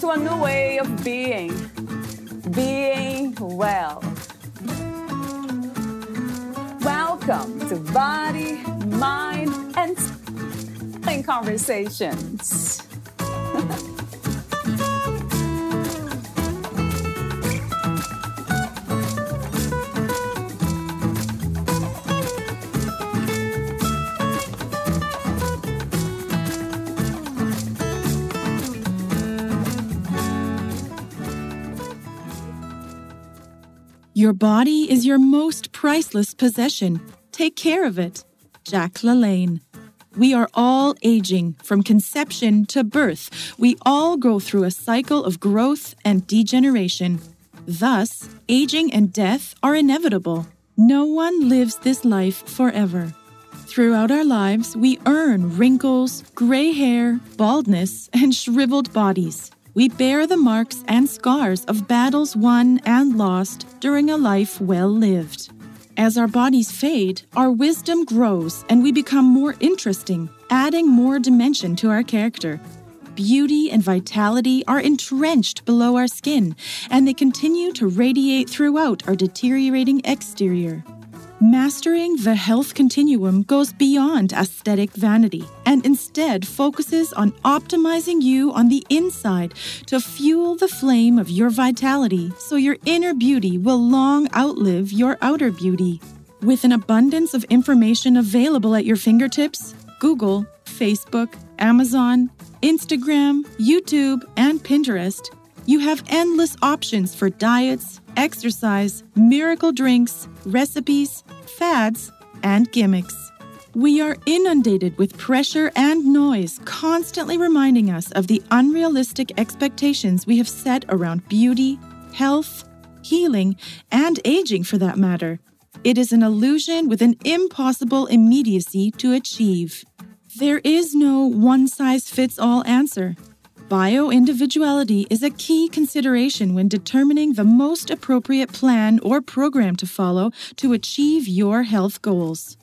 to a new way of being. Being well. Welcome to Body, Mind, and Conversations. Your body is your most priceless possession. Take care of it. Jack LaLanne. We are all aging from conception to birth. We all go through a cycle of growth and degeneration. Thus, aging and death are inevitable. No one lives this life forever. Throughout our lives, we earn wrinkles, gray hair, baldness, and shriveled bodies we bear the marks and scars of battles won and lost during a life well lived. As our bodies fade, our wisdom grows and we become more interesting, adding more dimension to our character. Beauty and vitality are entrenched below our skin, and they continue to radiate throughout our deteriorating exterior. Mastering the health continuum goes beyond aesthetic vanity and instead focuses on optimizing you on the inside to fuel the flame of your vitality so your inner beauty will long outlive your outer beauty. With an abundance of information available at your fingertips, Google, Facebook, Amazon, Instagram, YouTube, and Pinterest, you have endless options for diets, exercise, miracle drinks, recipes, fads, and gimmicks. We are inundated with pressure and noise, constantly reminding us of the unrealistic expectations we have set around beauty, health, healing, and aging for that matter. It is an illusion with an impossible immediacy to achieve. There is no one size fits all answer. Bio individuality is a key consideration when determining the most appropriate plan or program to follow to achieve your health goals.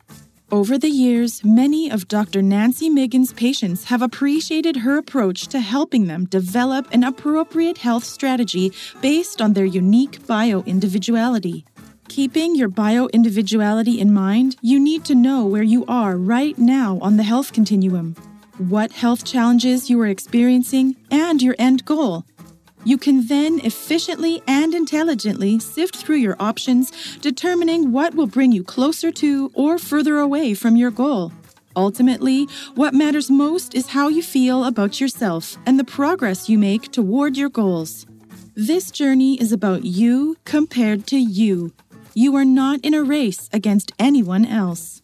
Over the years, many of Dr. Nancy Miggins' patients have appreciated her approach to helping them develop an appropriate health strategy based on their unique bio individuality. Keeping your bio individuality in mind, you need to know where you are right now on the health continuum what health challenges you are experiencing, and your end goal. You can then efficiently and intelligently sift through your options, determining what will bring you closer to or further away from your goal. Ultimately, what matters most is how you feel about yourself and the progress you make toward your goals. This journey is about you compared to you. You are not in a race against anyone else.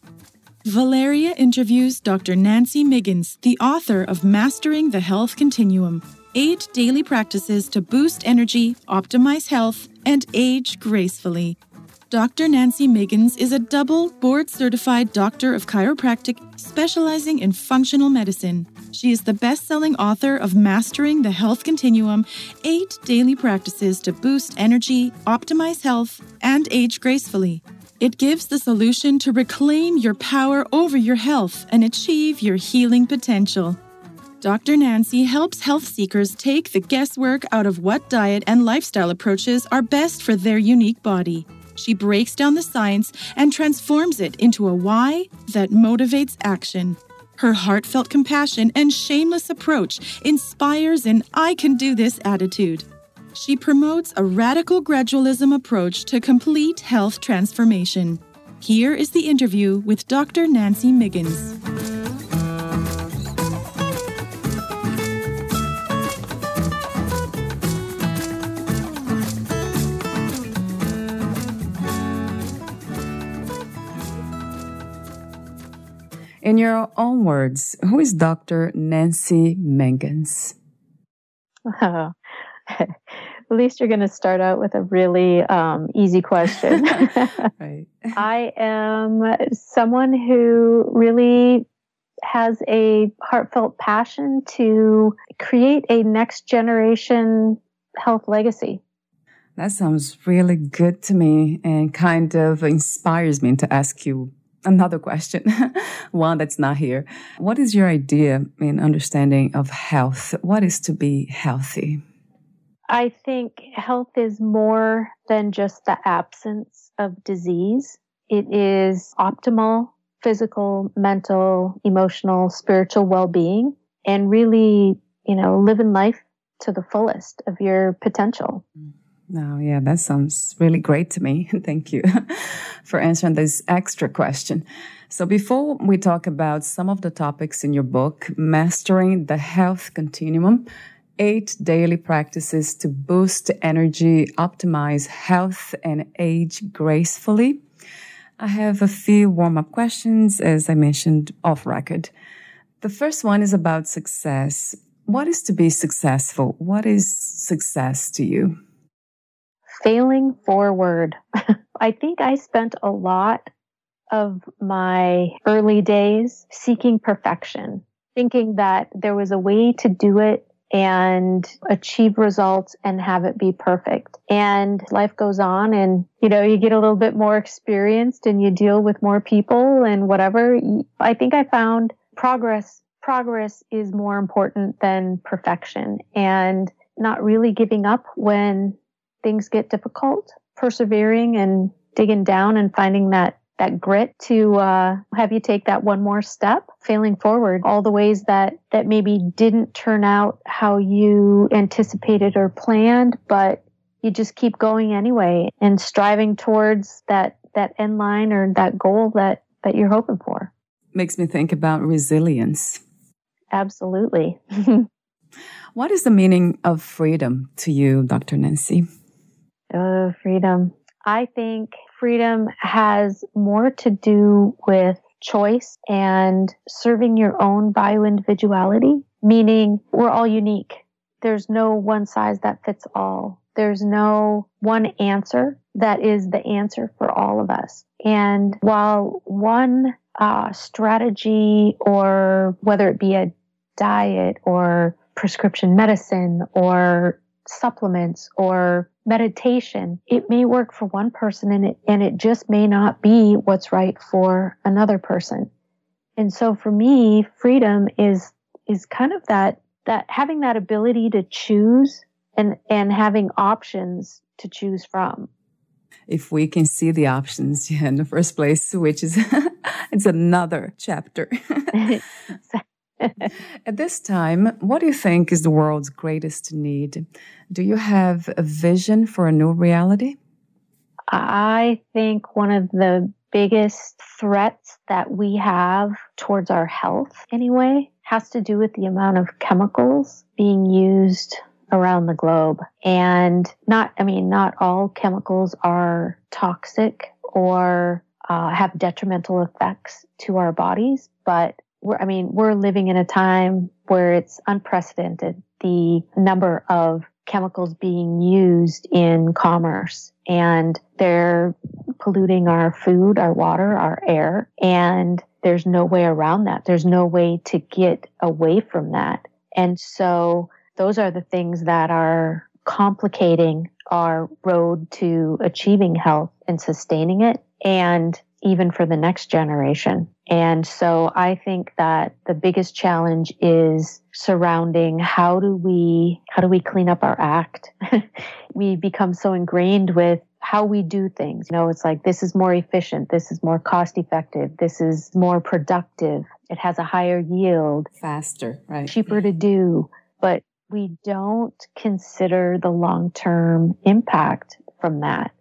Valeria interviews Dr. Nancy Miggins, the author of Mastering the Health Continuum Eight Daily Practices to Boost Energy, Optimize Health, and Age Gracefully. Dr. Nancy Miggins is a double board certified doctor of chiropractic specializing in functional medicine. She is the best selling author of Mastering the Health Continuum Eight Daily Practices to Boost Energy, Optimize Health, and Age Gracefully. It gives the solution to reclaim your power over your health and achieve your healing potential. Dr. Nancy helps health seekers take the guesswork out of what diet and lifestyle approaches are best for their unique body. She breaks down the science and transforms it into a why that motivates action. Her heartfelt compassion and shameless approach inspires an I can do this attitude she promotes a radical gradualism approach to complete health transformation. Here is the interview with Dr. Nancy Miggins. In your own words, who is Dr. Nancy Miggins? Oh, At least you're going to start out with a really um, easy question. right. I am someone who really has a heartfelt passion to create a next generation health legacy. That sounds really good to me and kind of inspires me to ask you another question, one that's not here. What is your idea in understanding of health? What is to be healthy? I think health is more than just the absence of disease. It is optimal physical, mental, emotional, spiritual well-being and really, you know, living life to the fullest of your potential. No, oh, yeah, that sounds really great to me. Thank you for answering this extra question. So before we talk about some of the topics in your book, Mastering the Health Continuum, eight daily practices to boost energy, optimize health, and age gracefully. I have a few warm up questions, as I mentioned off record. The first one is about success. What is to be successful? What is success to you? Failing forward. I think I spent a lot of my early days seeking perfection, thinking that there was a way to do it and achieve results and have it be perfect. And life goes on and, you know, you get a little bit more experienced and you deal with more people and whatever. I think I found progress, progress is more important than perfection and not really giving up when things get difficult, persevering and digging down and finding that that grit to uh, have you take that one more step, failing forward, all the ways that that maybe didn't turn out how you anticipated or planned, but you just keep going anyway and striving towards that that end line or that goal that that you're hoping for. Makes me think about resilience. Absolutely. what is the meaning of freedom to you, Dr. Nancy? Oh, freedom. I think freedom has more to do with choice and serving your own bio individuality, meaning we're all unique. There's no one size that fits all. There's no one answer that is the answer for all of us. And while one uh, strategy or whether it be a diet or prescription medicine or supplements or meditation, it may work for one person and it, and it just may not be what's right for another person. And so for me, freedom is, is kind of that, that having that ability to choose and, and having options to choose from. If we can see the options yeah, in the first place, which is, it's another chapter. At this time, what do you think is the world's greatest need? Do you have a vision for a new reality? I think one of the biggest threats that we have towards our health, anyway, has to do with the amount of chemicals being used around the globe. And not, I mean, not all chemicals are toxic or uh, have detrimental effects to our bodies, but we're, I mean, we're living in a time where it's unprecedented the number of chemicals being used in commerce and they're polluting our food, our water, our air. And there's no way around that. There's no way to get away from that. And so those are the things that are complicating our road to achieving health and sustaining it. And even for the next generation. And so I think that the biggest challenge is surrounding how do we, how do we clean up our act? we become so ingrained with how we do things. You know, it's like this is more efficient, this is more cost effective, this is more productive, it has a higher yield, faster, right? Cheaper to do. But we don't consider the long term impact from that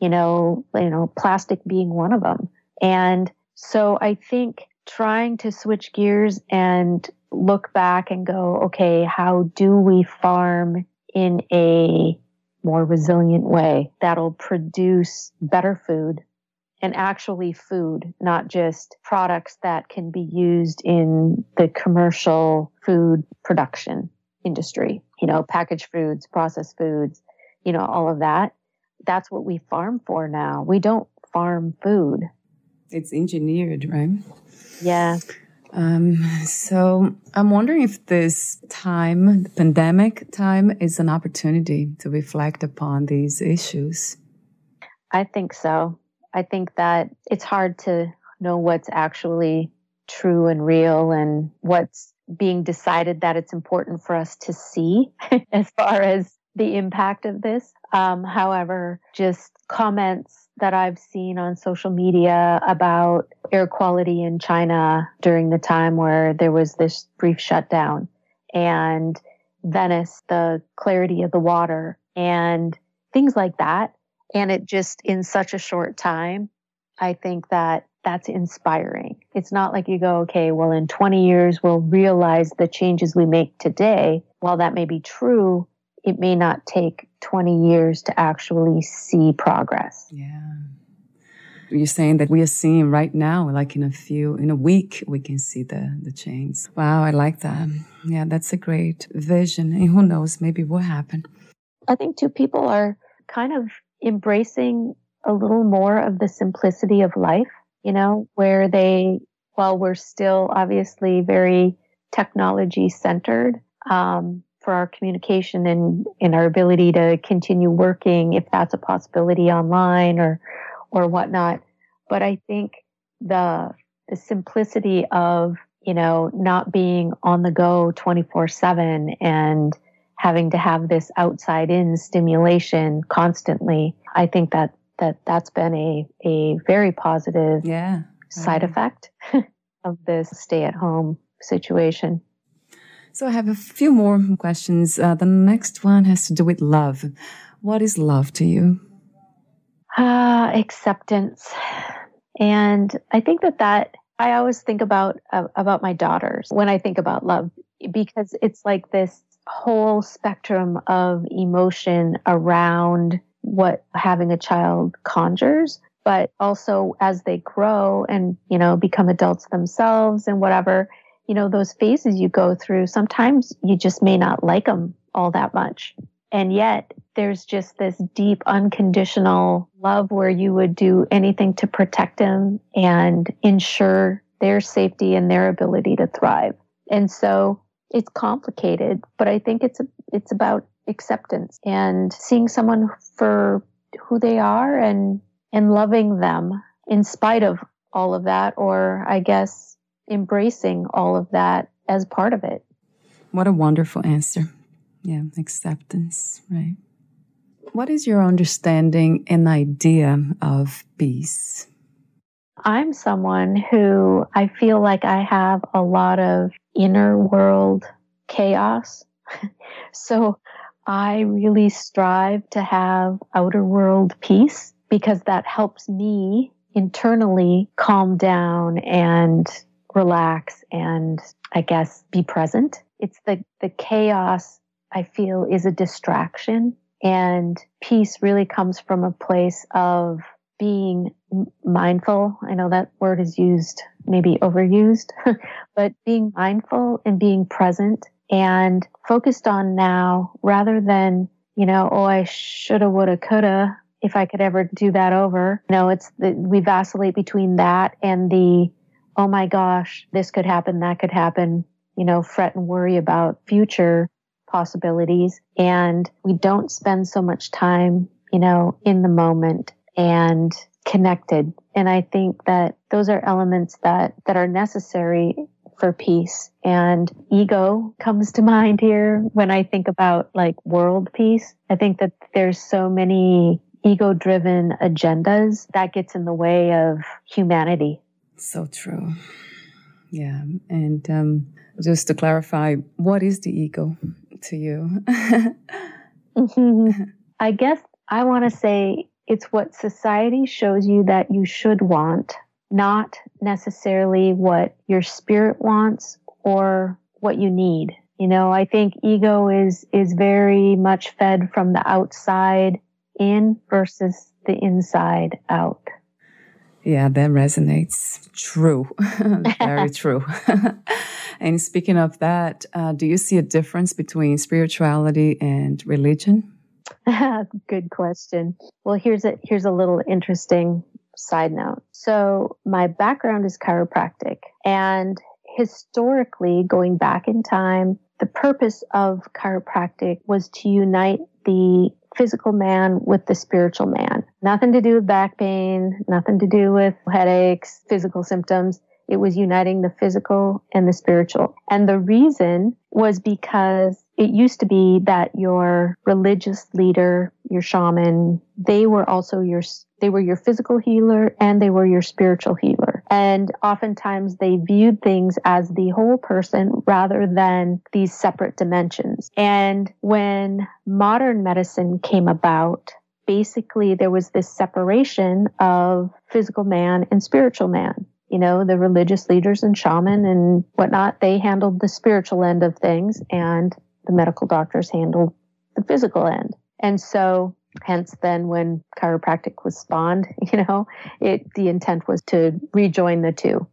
you know, you know, plastic being one of them. And so I think trying to switch gears and look back and go, okay, how do we farm in a more resilient way that'll produce better food and actually food, not just products that can be used in the commercial food production industry, you know, packaged foods, processed foods, you know, all of that. That's what we farm for now. We don't farm food. It's engineered, right? Yeah. Um, so I'm wondering if this time, the pandemic time, is an opportunity to reflect upon these issues. I think so. I think that it's hard to know what's actually true and real and what's being decided that it's important for us to see as far as the impact of this. Um, however, just comments that I've seen on social media about air quality in China during the time where there was this brief shutdown and Venice, the clarity of the water and things like that. And it just in such a short time, I think that that's inspiring. It's not like you go, okay, well, in 20 years, we'll realize the changes we make today. While that may be true, it may not take 20 years to actually see progress. Yeah. You're saying that we are seeing right now, like in a few, in a week, we can see the, the change. Wow, I like that. Yeah, that's a great vision. And who knows, maybe what happen. I think two people are kind of embracing a little more of the simplicity of life you know, where they, while we're still obviously very technology centered, um, for our communication and in our ability to continue working if that's a possibility online or or whatnot. But I think the the simplicity of you know not being on the go 24 7 and having to have this outside in stimulation constantly i think that that that's been a, a very positive yeah, side mm-hmm. effect of this stay at home situation. So I have a few more questions. Uh, the next one has to do with love. What is love to you? Uh, acceptance. And I think that that I always think about uh, about my daughters when I think about love because it's like this whole spectrum of emotion around what having a child conjures but also as they grow and you know become adults themselves and whatever you know those phases you go through sometimes you just may not like them all that much. And yet there's just this deep unconditional love where you would do anything to protect them and ensure their safety and their ability to thrive. And so it's complicated but i think it's it's about acceptance and seeing someone for who they are and and loving them in spite of all of that or I guess embracing all of that as part of it. What a wonderful answer. Yeah, acceptance, right? What is your understanding and idea of peace? I'm someone who I feel like I have a lot of inner world chaos. so I really strive to have outer world peace because that helps me internally calm down and relax and I guess be present. It's the, the chaos I feel is a distraction and peace really comes from a place of being mindful. I know that word is used, maybe overused, but being mindful and being present and focused on now rather than, you know, oh, I shoulda, woulda, coulda, if I could ever do that over. No, it's we vacillate between that and the, oh my gosh, this could happen, that could happen, you know, fret and worry about future possibilities. And we don't spend so much time, you know, in the moment and connected. And I think that those are elements that, that are necessary for peace. And ego comes to mind here when I think about like world peace. I think that there's so many ego driven agendas that gets in the way of humanity. So true. Yeah. And um, just to clarify, what is the ego to you? I guess I want to say it's what society shows you that you should want not necessarily what your spirit wants or what you need. You know, I think ego is, is very much fed from the outside in versus the inside out. Yeah, that resonates. True. very true. and speaking of that, uh, do you see a difference between spirituality and religion? Good question. Well, here's a here's a little interesting side note. So, my background is chiropractic and historically going back in time, the purpose of chiropractic was to unite the physical man with the spiritual man. Nothing to do with back pain, nothing to do with headaches, physical symptoms. It was uniting the physical and the spiritual. And the reason was because it used to be that your religious leader, your shaman, they were also your they were your physical healer and they were your spiritual healer. And oftentimes they viewed things as the whole person rather than these separate dimensions. And when modern medicine came about, basically there was this separation of physical man and spiritual man you know, the religious leaders and shaman and whatnot, they handled the spiritual end of things and the medical doctors handled the physical end. And so hence then when chiropractic was spawned, you know, it, the intent was to rejoin the two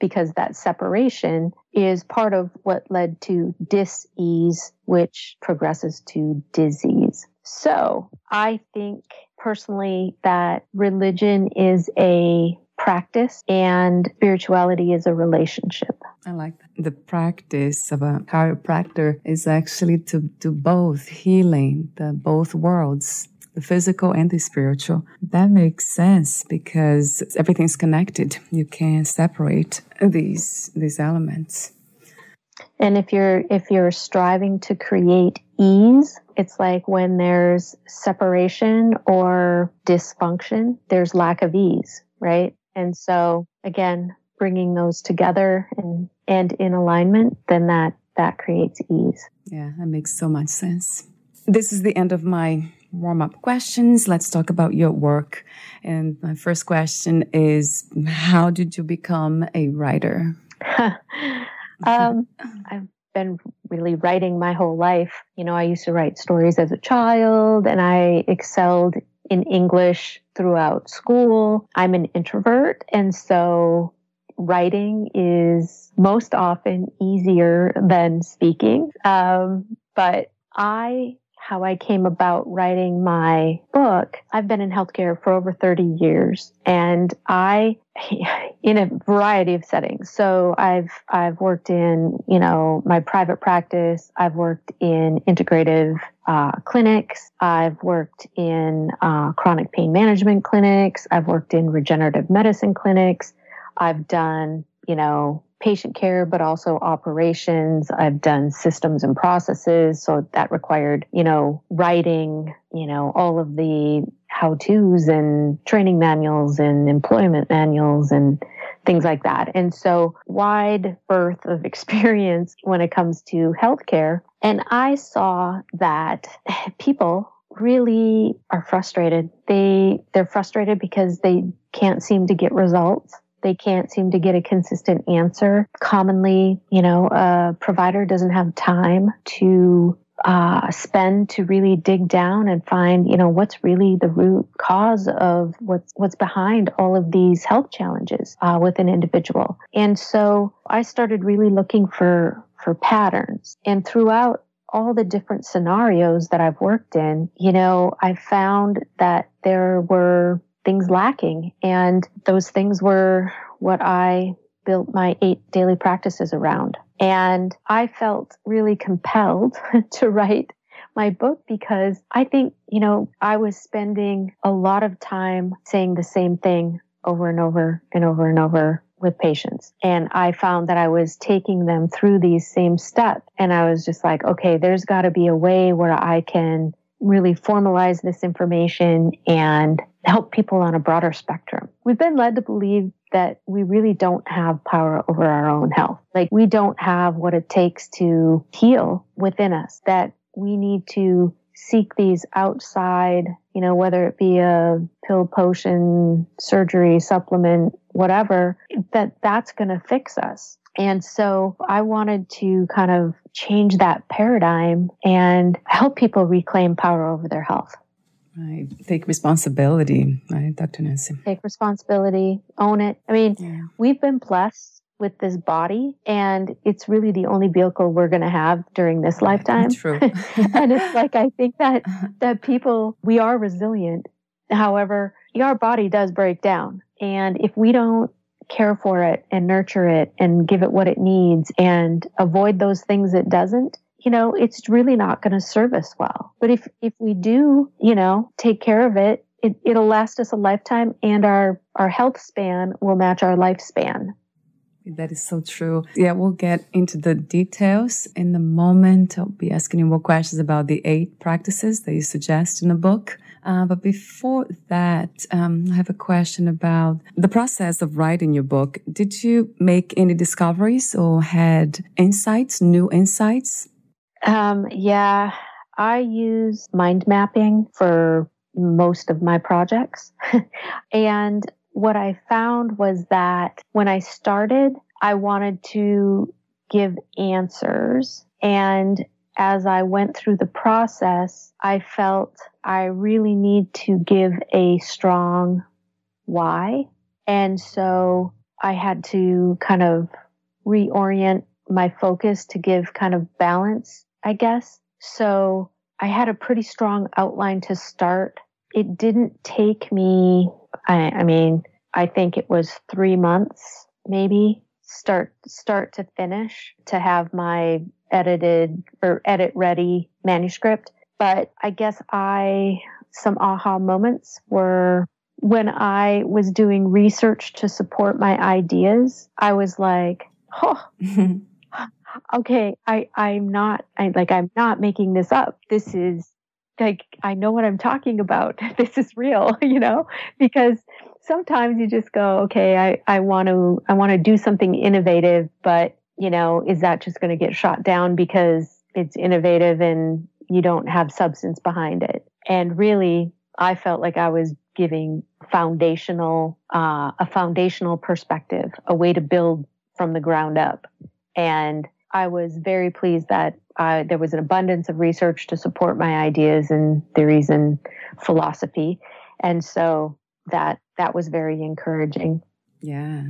because that separation is part of what led to dis-ease, which progresses to disease. So I think personally that religion is a practice and spirituality is a relationship. I like that. The practice of a chiropractor is actually to do both healing the both worlds, the physical and the spiritual. That makes sense because everything's connected. You can't separate these these elements. And if you're if you're striving to create ease, it's like when there's separation or dysfunction, there's lack of ease, right? And so again, bringing those together and, and in alignment, then that, that creates ease. Yeah, that makes so much sense. This is the end of my warm up questions. Let's talk about your work. And my first question is How did you become a writer? um, I've been really writing my whole life. You know, I used to write stories as a child and I excelled in English throughout school. I'm an introvert, and so writing is most often easier than speaking. Um, but I how I came about writing my book. I've been in healthcare for over 30 years and I in a variety of settings. So I've I've worked in, you know, my private practice, I've worked in integrative uh, clinics, I've worked in uh, chronic pain management clinics, I've worked in regenerative medicine clinics, I've done, you know, patient care, but also operations. I've done systems and processes. So that required, you know, writing, you know, all of the how to's and training manuals and employment manuals and things like that. And so wide berth of experience when it comes to healthcare. And I saw that people really are frustrated. They, they're frustrated because they can't seem to get results they can't seem to get a consistent answer. Commonly, you know, a provider doesn't have time to uh, spend to really dig down and find, you know, what's really the root cause of what's what's behind all of these health challenges uh, with an individual. And so I started really looking for for patterns. And throughout all the different scenarios that I've worked in, you know, I found that there were things lacking. And those things were what I built my eight daily practices around. And I felt really compelled to write my book because I think, you know, I was spending a lot of time saying the same thing over and over and over and over with patients. And I found that I was taking them through these same steps. And I was just like, okay, there's got to be a way where I can really formalize this information and help people on a broader spectrum. We've been led to believe that we really don't have power over our own health. Like we don't have what it takes to heal within us, that we need to seek these outside, you know, whether it be a pill, potion, surgery, supplement, whatever, that that's going to fix us. And so I wanted to kind of change that paradigm and help people reclaim power over their health. Right. Take responsibility, right, Dr. Nancy? Take responsibility, own it. I mean, yeah. we've been blessed with this body and it's really the only vehicle we're going to have during this lifetime True. and it's like i think that that people we are resilient however our body does break down and if we don't care for it and nurture it and give it what it needs and avoid those things it doesn't you know it's really not going to serve us well but if if we do you know take care of it, it it'll last us a lifetime and our our health span will match our lifespan that is so true. Yeah, we'll get into the details in the moment. I'll be asking you more questions about the eight practices that you suggest in the book. Uh, but before that, um, I have a question about the process of writing your book. Did you make any discoveries or had insights, new insights? Um, yeah, I use mind mapping for most of my projects. and what I found was that when I started, I wanted to give answers. And as I went through the process, I felt I really need to give a strong why. And so I had to kind of reorient my focus to give kind of balance, I guess. So I had a pretty strong outline to start. It didn't take me I, I mean, I think it was three months, maybe start start to finish to have my edited or edit ready manuscript. But I guess I some aha moments were when I was doing research to support my ideas. I was like, oh. okay, I, I'm not, I like, I'm not making this up. This is like I know what I'm talking about. This is real, you know, because sometimes you just go, okay, I, I want to I want to do something innovative, but you know, is that just going to get shot down because it's innovative and you don't have substance behind it? And really, I felt like I was giving foundational uh, a foundational perspective, a way to build from the ground up, and I was very pleased that uh, there was an abundance of research to support my ideas and theories and philosophy, and so that that was very encouraging. Yeah.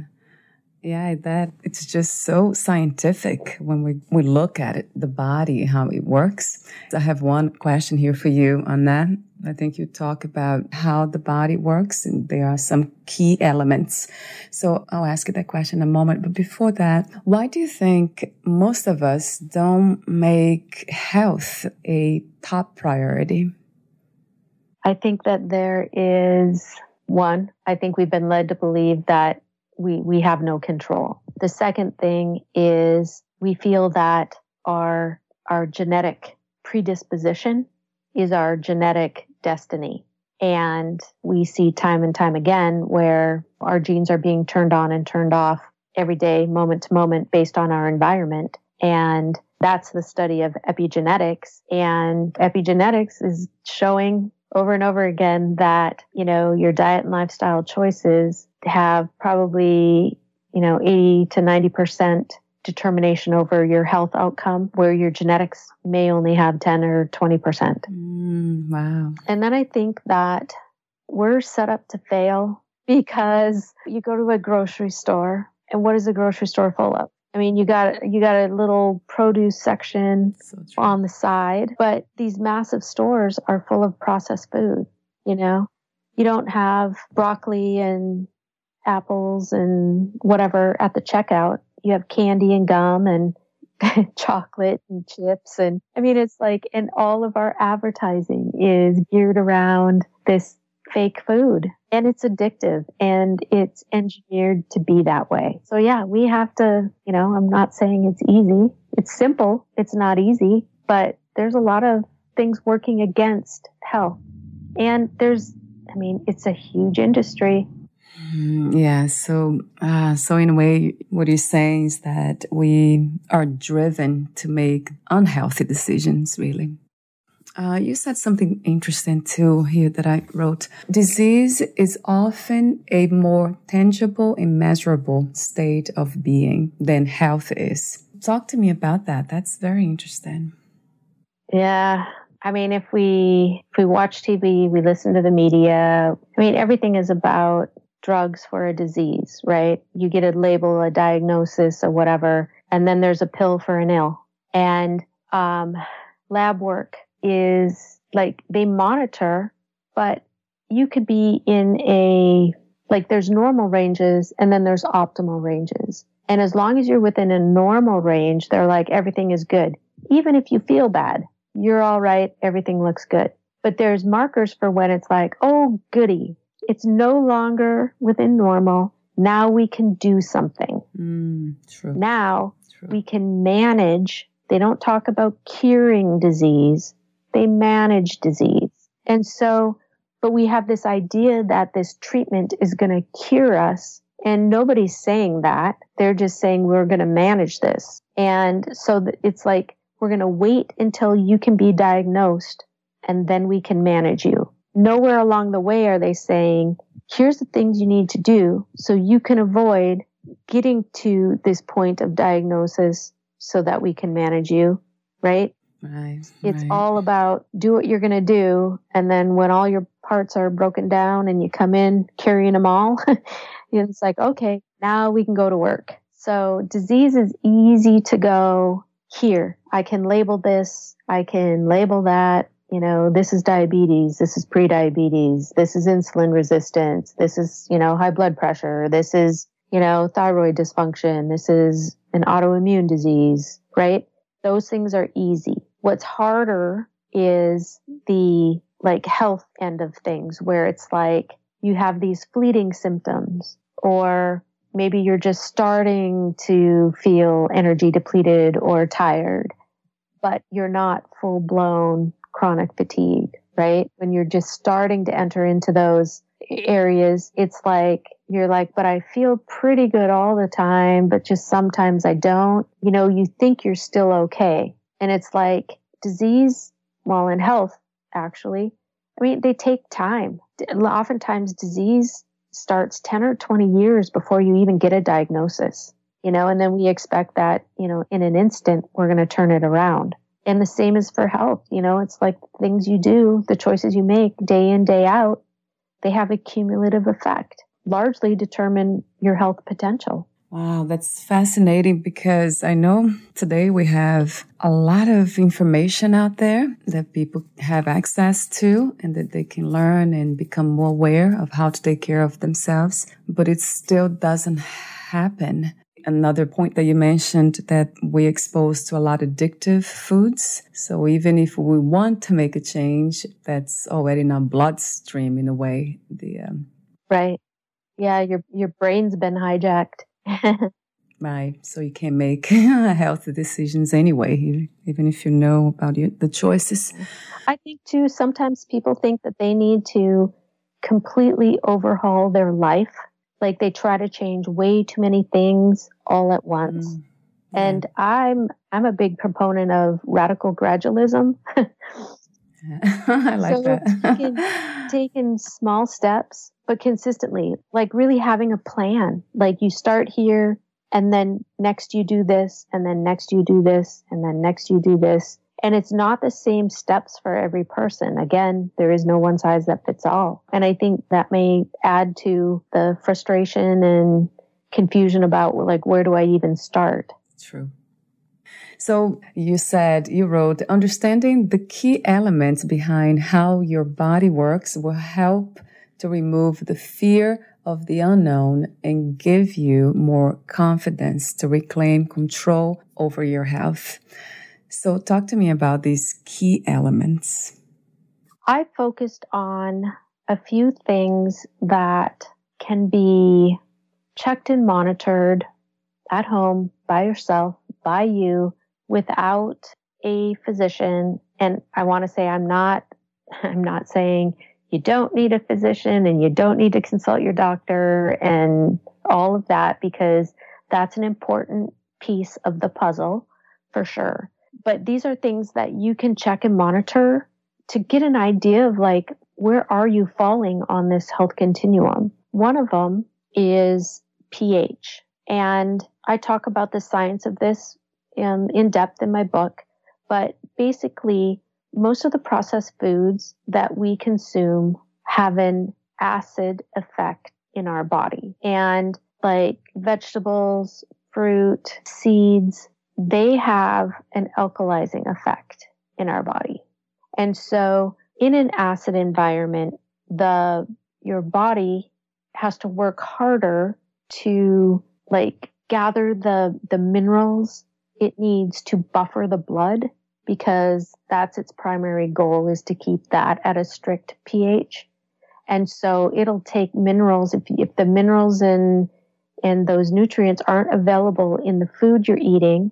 Yeah, that it's just so scientific when we, we look at it, the body, how it works. I have one question here for you on that. I think you talk about how the body works and there are some key elements. So I'll ask you that question in a moment. But before that, why do you think most of us don't make health a top priority? I think that there is one, I think we've been led to believe that we, we have no control. The second thing is we feel that our, our genetic predisposition is our genetic destiny. And we see time and time again where our genes are being turned on and turned off every day, moment to moment, based on our environment. And that's the study of epigenetics. And epigenetics is showing over and over again that, you know, your diet and lifestyle choices have probably, you know, 80 to 90% determination over your health outcome, where your genetics may only have 10 or 20%. Mm, wow. And then I think that we're set up to fail because you go to a grocery store and what is a grocery store full of? I mean, you got you got a little produce section so on the side, but these massive stores are full of processed food, you know. You don't have broccoli and apples and whatever at the checkout. You have candy and gum and chocolate and chips and I mean it's like and all of our advertising is geared around this fake food and it's addictive and it's engineered to be that way. So yeah, we have to, you know, I'm not saying it's easy. It's simple. It's not easy, but there's a lot of things working against health. And there's, I mean, it's a huge industry. Mm, yeah. So, uh, so in a way, what you're saying is that we are driven to make unhealthy decisions, really. Uh, you said something interesting too here that I wrote. Disease is often a more tangible and measurable state of being than health is. Talk to me about that. That's very interesting. Yeah. I mean, if we if we watch TV, we listen to the media. I mean, everything is about drugs for a disease, right? You get a label, a diagnosis, or whatever, and then there's a pill for an ill. And um, lab work is like they monitor, but you could be in a like there's normal ranges and then there's optimal ranges. And as long as you're within a normal range, they're like everything is good. Even if you feel bad, you're all right, everything looks good. But there's markers for when it's like, oh, goody, it's no longer within normal. Now we can do something. Mm, true. Now true. we can manage. They don't talk about curing disease, they manage disease. And so, but we have this idea that this treatment is going to cure us. And nobody's saying that. They're just saying we're going to manage this. And so it's like we're going to wait until you can be diagnosed and then we can manage you. Nowhere along the way are they saying, here's the things you need to do so you can avoid getting to this point of diagnosis so that we can manage you, right? Right. It's right. all about do what you're going to do. And then when all your parts are broken down and you come in carrying them all, it's like, okay, now we can go to work. So disease is easy to go here. I can label this. I can label that you know, this is diabetes, this is prediabetes, this is insulin resistance, this is, you know, high blood pressure, this is, you know, thyroid dysfunction, this is an autoimmune disease, right? Those things are easy. What's harder is the like health end of things where it's like you have these fleeting symptoms or maybe you're just starting to feel energy depleted or tired, but you're not full blown chronic fatigue, right? When you're just starting to enter into those areas, it's like, you're like, but I feel pretty good all the time, but just sometimes I don't. You know, you think you're still okay. And it's like disease, well, in health, actually, I mean, they take time. Oftentimes, disease starts 10 or 20 years before you even get a diagnosis, you know, and then we expect that, you know, in an instant, we're going to turn it around. And the same is for health. You know, it's like things you do, the choices you make day in, day out, they have a cumulative effect, largely determine your health potential. Wow, that's fascinating because I know today we have a lot of information out there that people have access to and that they can learn and become more aware of how to take care of themselves, but it still doesn't happen Another point that you mentioned that we're exposed to a lot of addictive foods. So even if we want to make a change, that's already in our bloodstream in a way. The um, right, yeah, your your brain's been hijacked. right, so you can't make healthy decisions anyway, even if you know about the choices. I think too. Sometimes people think that they need to completely overhaul their life like they try to change way too many things all at once. Mm. And I'm I'm a big proponent of radical gradualism. I like so that. taking, taking small steps, but consistently, like really having a plan. Like you start here, and then next you do this, and then next you do this, and then next you do this. And it's not the same steps for every person. Again, there is no one size that fits all. And I think that may add to the frustration and confusion about like, where do I even start? True. So you said you wrote understanding the key elements behind how your body works will help to remove the fear of the unknown and give you more confidence to reclaim control over your health. So, talk to me about these key elements. I focused on a few things that can be checked and monitored at home by yourself, by you, without a physician. And I want to say I'm not, I'm not saying you don't need a physician and you don't need to consult your doctor and all of that because that's an important piece of the puzzle for sure. But these are things that you can check and monitor to get an idea of like where are you falling on this health continuum? One of them is ph and i talk about the science of this in, in depth in my book but basically most of the processed foods that we consume have an acid effect in our body. And like vegetables, fruit, seeds, they have an alkalizing effect in our body. And so in an acid environment, the your body has to work harder to like gather the the minerals it needs to buffer the blood because that's its primary goal is to keep that at a strict pH. And so it'll take minerals if if the minerals and and those nutrients aren't available in the food you're eating,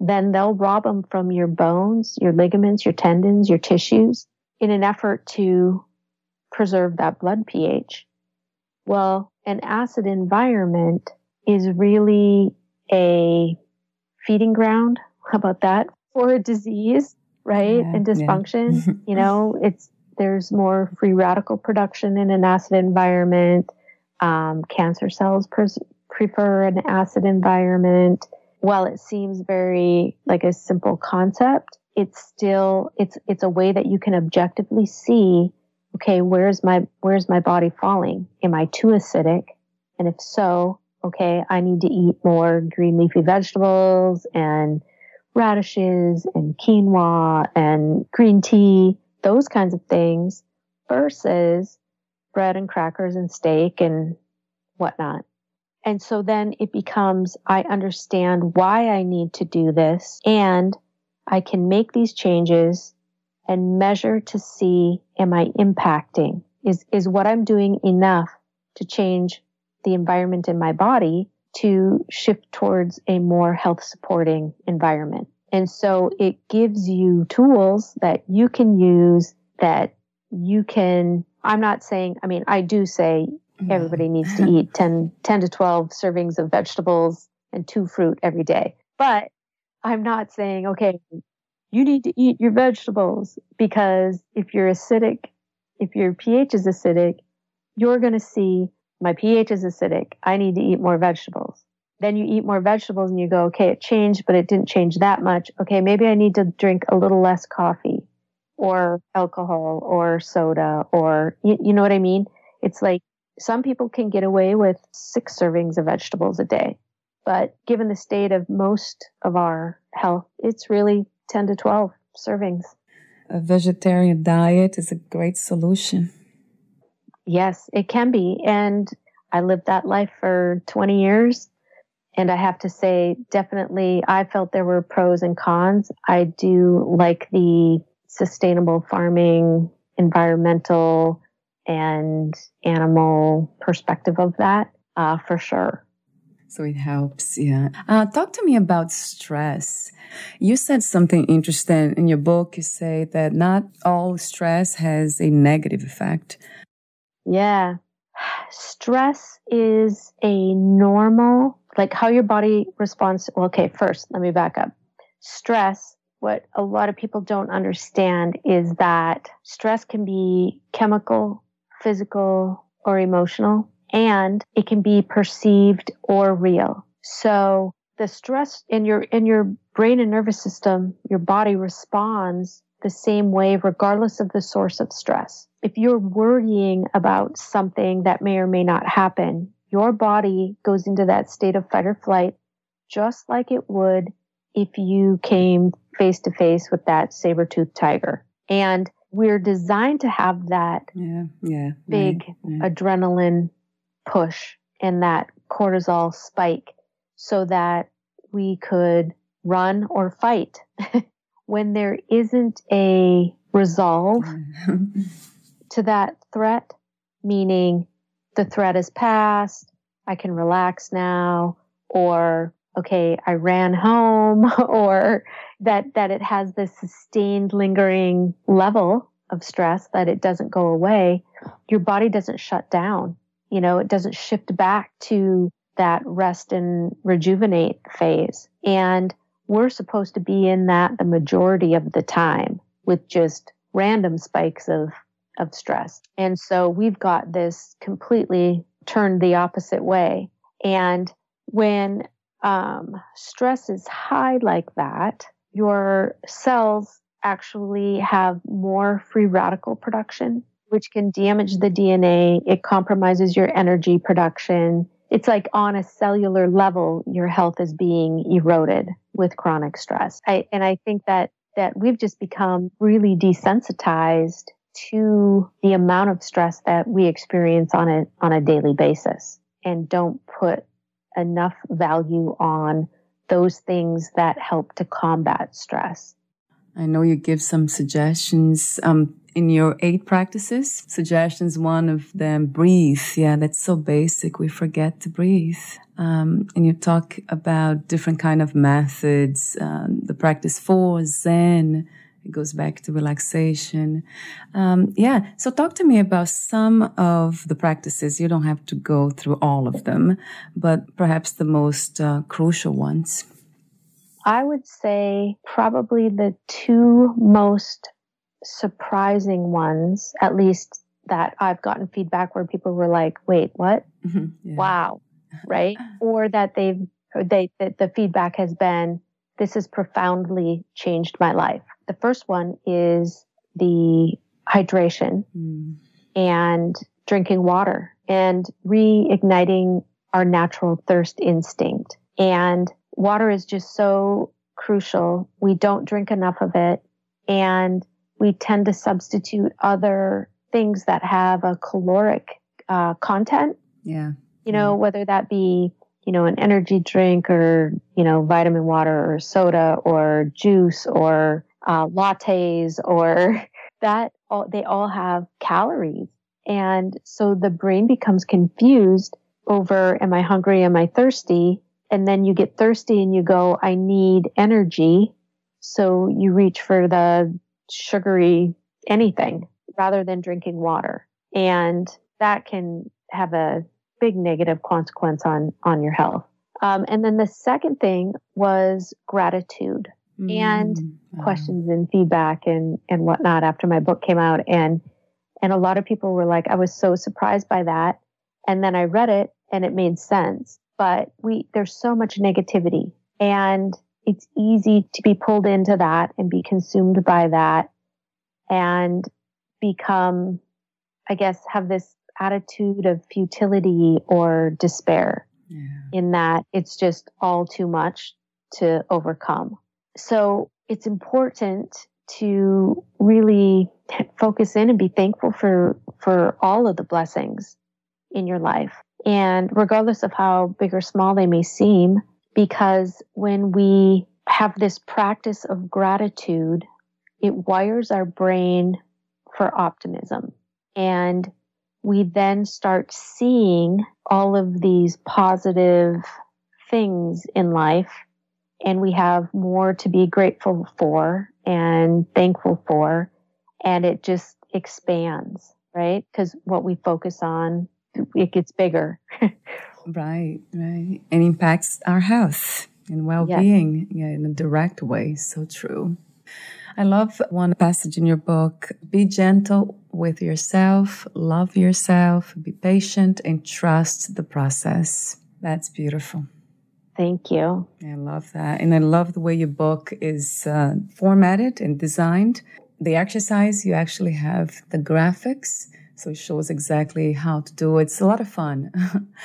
then they'll rob them from your bones, your ligaments, your tendons, your tissues in an effort to preserve that blood pH. Well, an acid environment is really a feeding ground. How about that? For a disease, right? Yeah, and dysfunction. Yeah. you know, it's there's more free radical production in an acid environment. Um, cancer cells pres- prefer an acid environment. While it seems very like a simple concept, it's still it's it's a way that you can objectively see. Okay, where's my where's my body falling? Am I too acidic? And if so, okay, I need to eat more green leafy vegetables and radishes and quinoa and green tea, those kinds of things versus bread and crackers and steak and whatnot. And so then it becomes, I understand why I need to do this and I can make these changes and measure to see, am I impacting? Is, is what I'm doing enough to change the environment in my body to shift towards a more health supporting environment. And so it gives you tools that you can use that you can, I'm not saying, I mean, I do say mm-hmm. everybody needs to eat 10, 10 to 12 servings of vegetables and two fruit every day. But I'm not saying, okay, you need to eat your vegetables because if you're acidic, if your pH is acidic, you're going to see my pH is acidic. I need to eat more vegetables. Then you eat more vegetables and you go, okay, it changed, but it didn't change that much. Okay, maybe I need to drink a little less coffee or alcohol or soda or, you, you know what I mean? It's like some people can get away with six servings of vegetables a day. But given the state of most of our health, it's really 10 to 12 servings. A vegetarian diet is a great solution. Yes, it can be. And I lived that life for 20 years. And I have to say, definitely, I felt there were pros and cons. I do like the sustainable farming, environmental, and animal perspective of that uh, for sure. So it helps, yeah. Uh, talk to me about stress. You said something interesting in your book. You say that not all stress has a negative effect. Yeah. Stress is a normal, like how your body responds. Well, okay, first, let me back up. Stress, what a lot of people don't understand is that stress can be chemical, physical, or emotional, and it can be perceived or real. So the stress in your in your brain and nervous system, your body responds the same way regardless of the source of stress if you're worrying about something that may or may not happen, your body goes into that state of fight or flight just like it would if you came face to face with that saber toothed tiger. And we're designed to have that yeah, yeah, big yeah. adrenaline push and that cortisol spike so that we could run or fight when there isn't a resolve to that threat, meaning the threat is past, I can relax now, or okay, I ran home, or that, that it has this sustained lingering level of stress that it doesn't go away, your body doesn't shut down. You know, it doesn't shift back to that rest and rejuvenate phase. And we're supposed to be in that the majority of the time with just random spikes of of stress. And so we've got this completely turned the opposite way. And when um, stress is high like that, your cells actually have more free radical production which can damage the DNA. It compromises your energy production. It's like on a cellular level, your health is being eroded with chronic stress. I, and I think that that we've just become really desensitized to the amount of stress that we experience on a on a daily basis and don't put enough value on those things that help to combat stress. I know you give some suggestions um, in your eight practices. Suggestions, one of them, breathe. Yeah, that's so basic. We forget to breathe. Um, and you talk about different kind of methods. Um, the practice for Zen. It goes back to relaxation. Um, yeah. So talk to me about some of the practices. You don't have to go through all of them, but perhaps the most uh, crucial ones. I would say probably the two most surprising ones, at least that I've gotten feedback where people were like, wait, what? Mm-hmm, yeah. Wow. Right. or that they've, or they, that the feedback has been, this has profoundly changed my life. The first one is the hydration mm. and drinking water and reigniting our natural thirst instinct. And water is just so crucial. We don't drink enough of it and we tend to substitute other things that have a caloric uh, content. Yeah. You know, yeah. whether that be, you know, an energy drink or, you know, vitamin water or soda or juice or uh, lattes or that all, they all have calories. And so the brain becomes confused over, am I hungry? Am I thirsty? and then you get thirsty and you go, I need energy. So you reach for the sugary anything rather than drinking water. And that can have a big negative consequence on, on your health. Um, and then the second thing was gratitude mm. and questions and feedback and, and whatnot after my book came out. And, and a lot of people were like, I was so surprised by that. And then I read it and it made sense but we there's so much negativity and it's easy to be pulled into that and be consumed by that and become i guess have this attitude of futility or despair yeah. in that it's just all too much to overcome so it's important to really focus in and be thankful for for all of the blessings in your life and regardless of how big or small they may seem, because when we have this practice of gratitude, it wires our brain for optimism. And we then start seeing all of these positive things in life and we have more to be grateful for and thankful for and it just expands right because what we focus on it gets bigger. right, right. And impacts our health and well being yeah. yeah, in a direct way. So true. I love one passage in your book be gentle with yourself, love yourself, be patient, and trust the process. That's beautiful. Thank you. I love that. And I love the way your book is uh, formatted and designed. The exercise, you actually have the graphics so it shows exactly how to do it. It's a lot of fun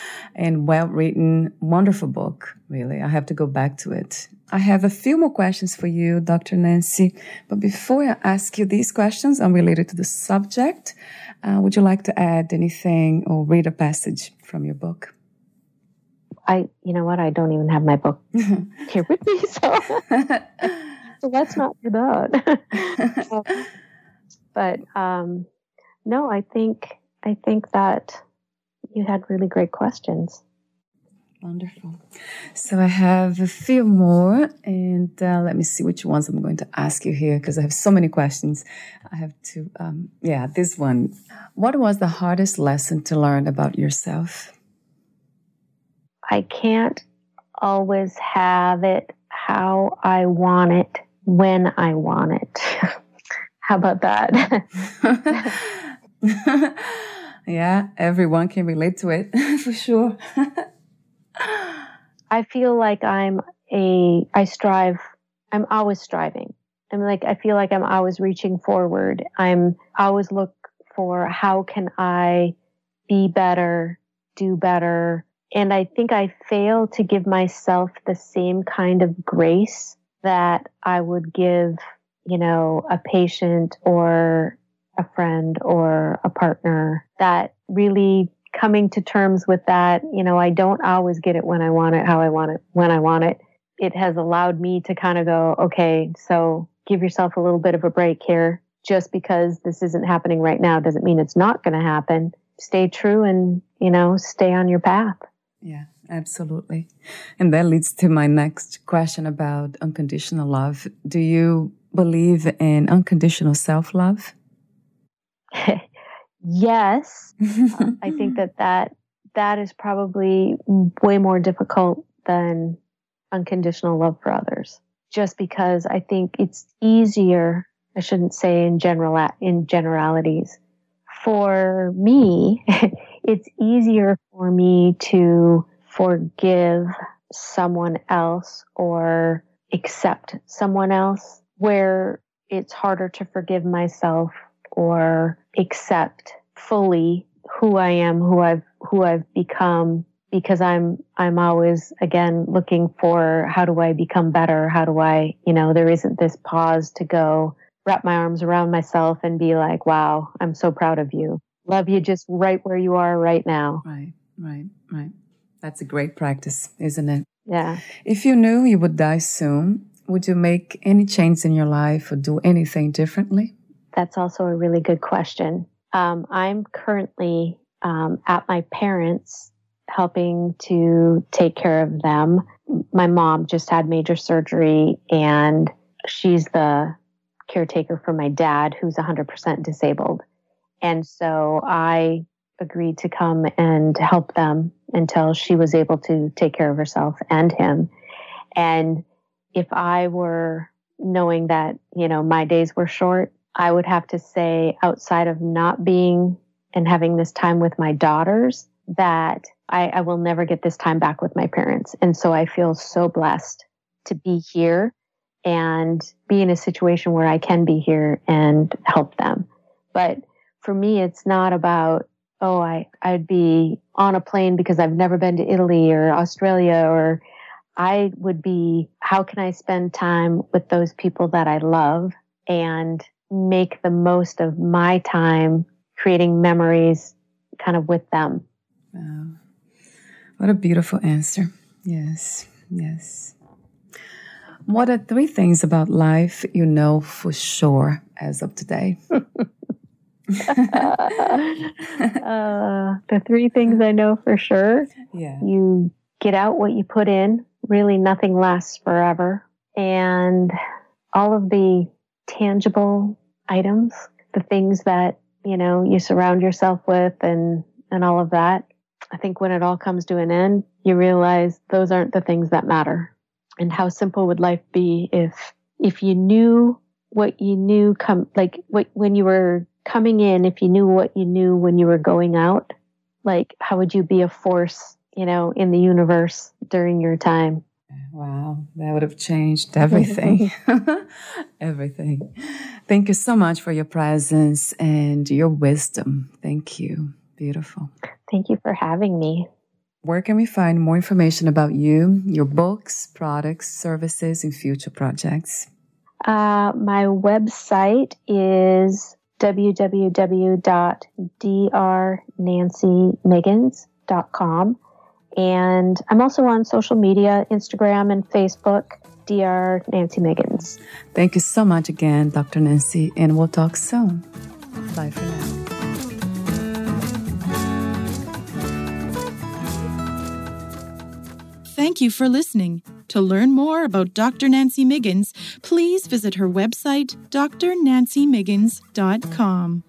and well written, wonderful book, really. I have to go back to it. I have a few more questions for you, Dr. Nancy. But before I ask you these questions unrelated to the subject, uh, would you like to add anything or read a passage from your book? I, you know what? I don't even have my book here with me, so, so let's not do that. but um, no, I think I think that you had really great questions. Wonderful. So I have a few more, and uh, let me see which ones I'm going to ask you here because I have so many questions. I have to, um, yeah, this one. What was the hardest lesson to learn about yourself? I can't always have it how I want it when I want it. how about that? yeah, everyone can relate to it for sure. I feel like I'm a, I strive, I'm always striving. I'm like, I feel like I'm always reaching forward. I'm always look for how can I be better, do better. And I think I fail to give myself the same kind of grace that I would give, you know, a patient or a friend or a partner that really coming to terms with that, you know, I don't always get it when I want it, how I want it, when I want it. It has allowed me to kind of go, okay, so give yourself a little bit of a break here. Just because this isn't happening right now doesn't mean it's not going to happen. Stay true and, you know, stay on your path. Yeah, absolutely. And that leads to my next question about unconditional love. Do you believe in unconditional self love? yes. uh, I think that, that that is probably way more difficult than unconditional love for others just because I think it's easier. I shouldn't say in general, in generalities. For me, it's easier for me to forgive someone else or accept someone else where it's harder to forgive myself or accept fully who I am, who I've, who I've become because I'm I'm always again looking for how do I become better? How do I, you know, there isn't this pause to go wrap my arms around myself and be like, "Wow, I'm so proud of you. Love you just right where you are right now." Right, right, right. That's a great practice, isn't it? Yeah. If you knew you would die soon, would you make any change in your life or do anything differently? That's also a really good question. Um, I'm currently um, at my parents' helping to take care of them. My mom just had major surgery and she's the caretaker for my dad who's 100% disabled. And so I agreed to come and help them until she was able to take care of herself and him. And if I were knowing that, you know, my days were short, I would have to say outside of not being and having this time with my daughters, that I, I will never get this time back with my parents. And so I feel so blessed to be here and be in a situation where I can be here and help them. But for me, it's not about, oh, I, I'd be on a plane because I've never been to Italy or Australia or I would be, how can I spend time with those people that I love and make the most of my time creating memories kind of with them. Wow. What a beautiful answer. Yes, yes. What are three things about life you know for sure as of today? uh, the three things I know for sure. Yeah. You get out what you put in. Really, nothing lasts forever. And all of the tangible items, the things that, you know, you surround yourself with and, and all of that I think when it all comes to an end, you realize those aren't the things that matter. And how simple would life be if if you knew what you knew come like what when you were coming in, if you knew what you knew when you were going out, like how would you be a force, you know, in the universe during your time? Wow, that would have changed everything. everything. Thank you so much for your presence and your wisdom. Thank you. Beautiful. Thank you for having me. Where can we find more information about you, your books, products, services, and future projects? Uh, my website is www.drnancymiggins.com. And I'm also on social media, Instagram and Facebook, Dr. Nancy Miggins. Thank you so much again, Dr. Nancy, and we'll talk soon. Bye for now. Thank you for listening. To learn more about Dr. Nancy Miggins, please visit her website, drnancymiggins.com.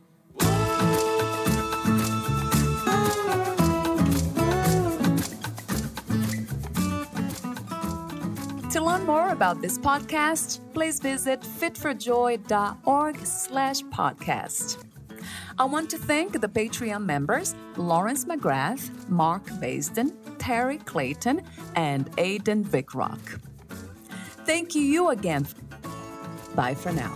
more about this podcast, please visit fitforjoy.org slash podcast. I want to thank the Patreon members Lawrence McGrath, Mark Basden, Terry Clayton, and Aidan Vickrock. Thank you again. Bye for now.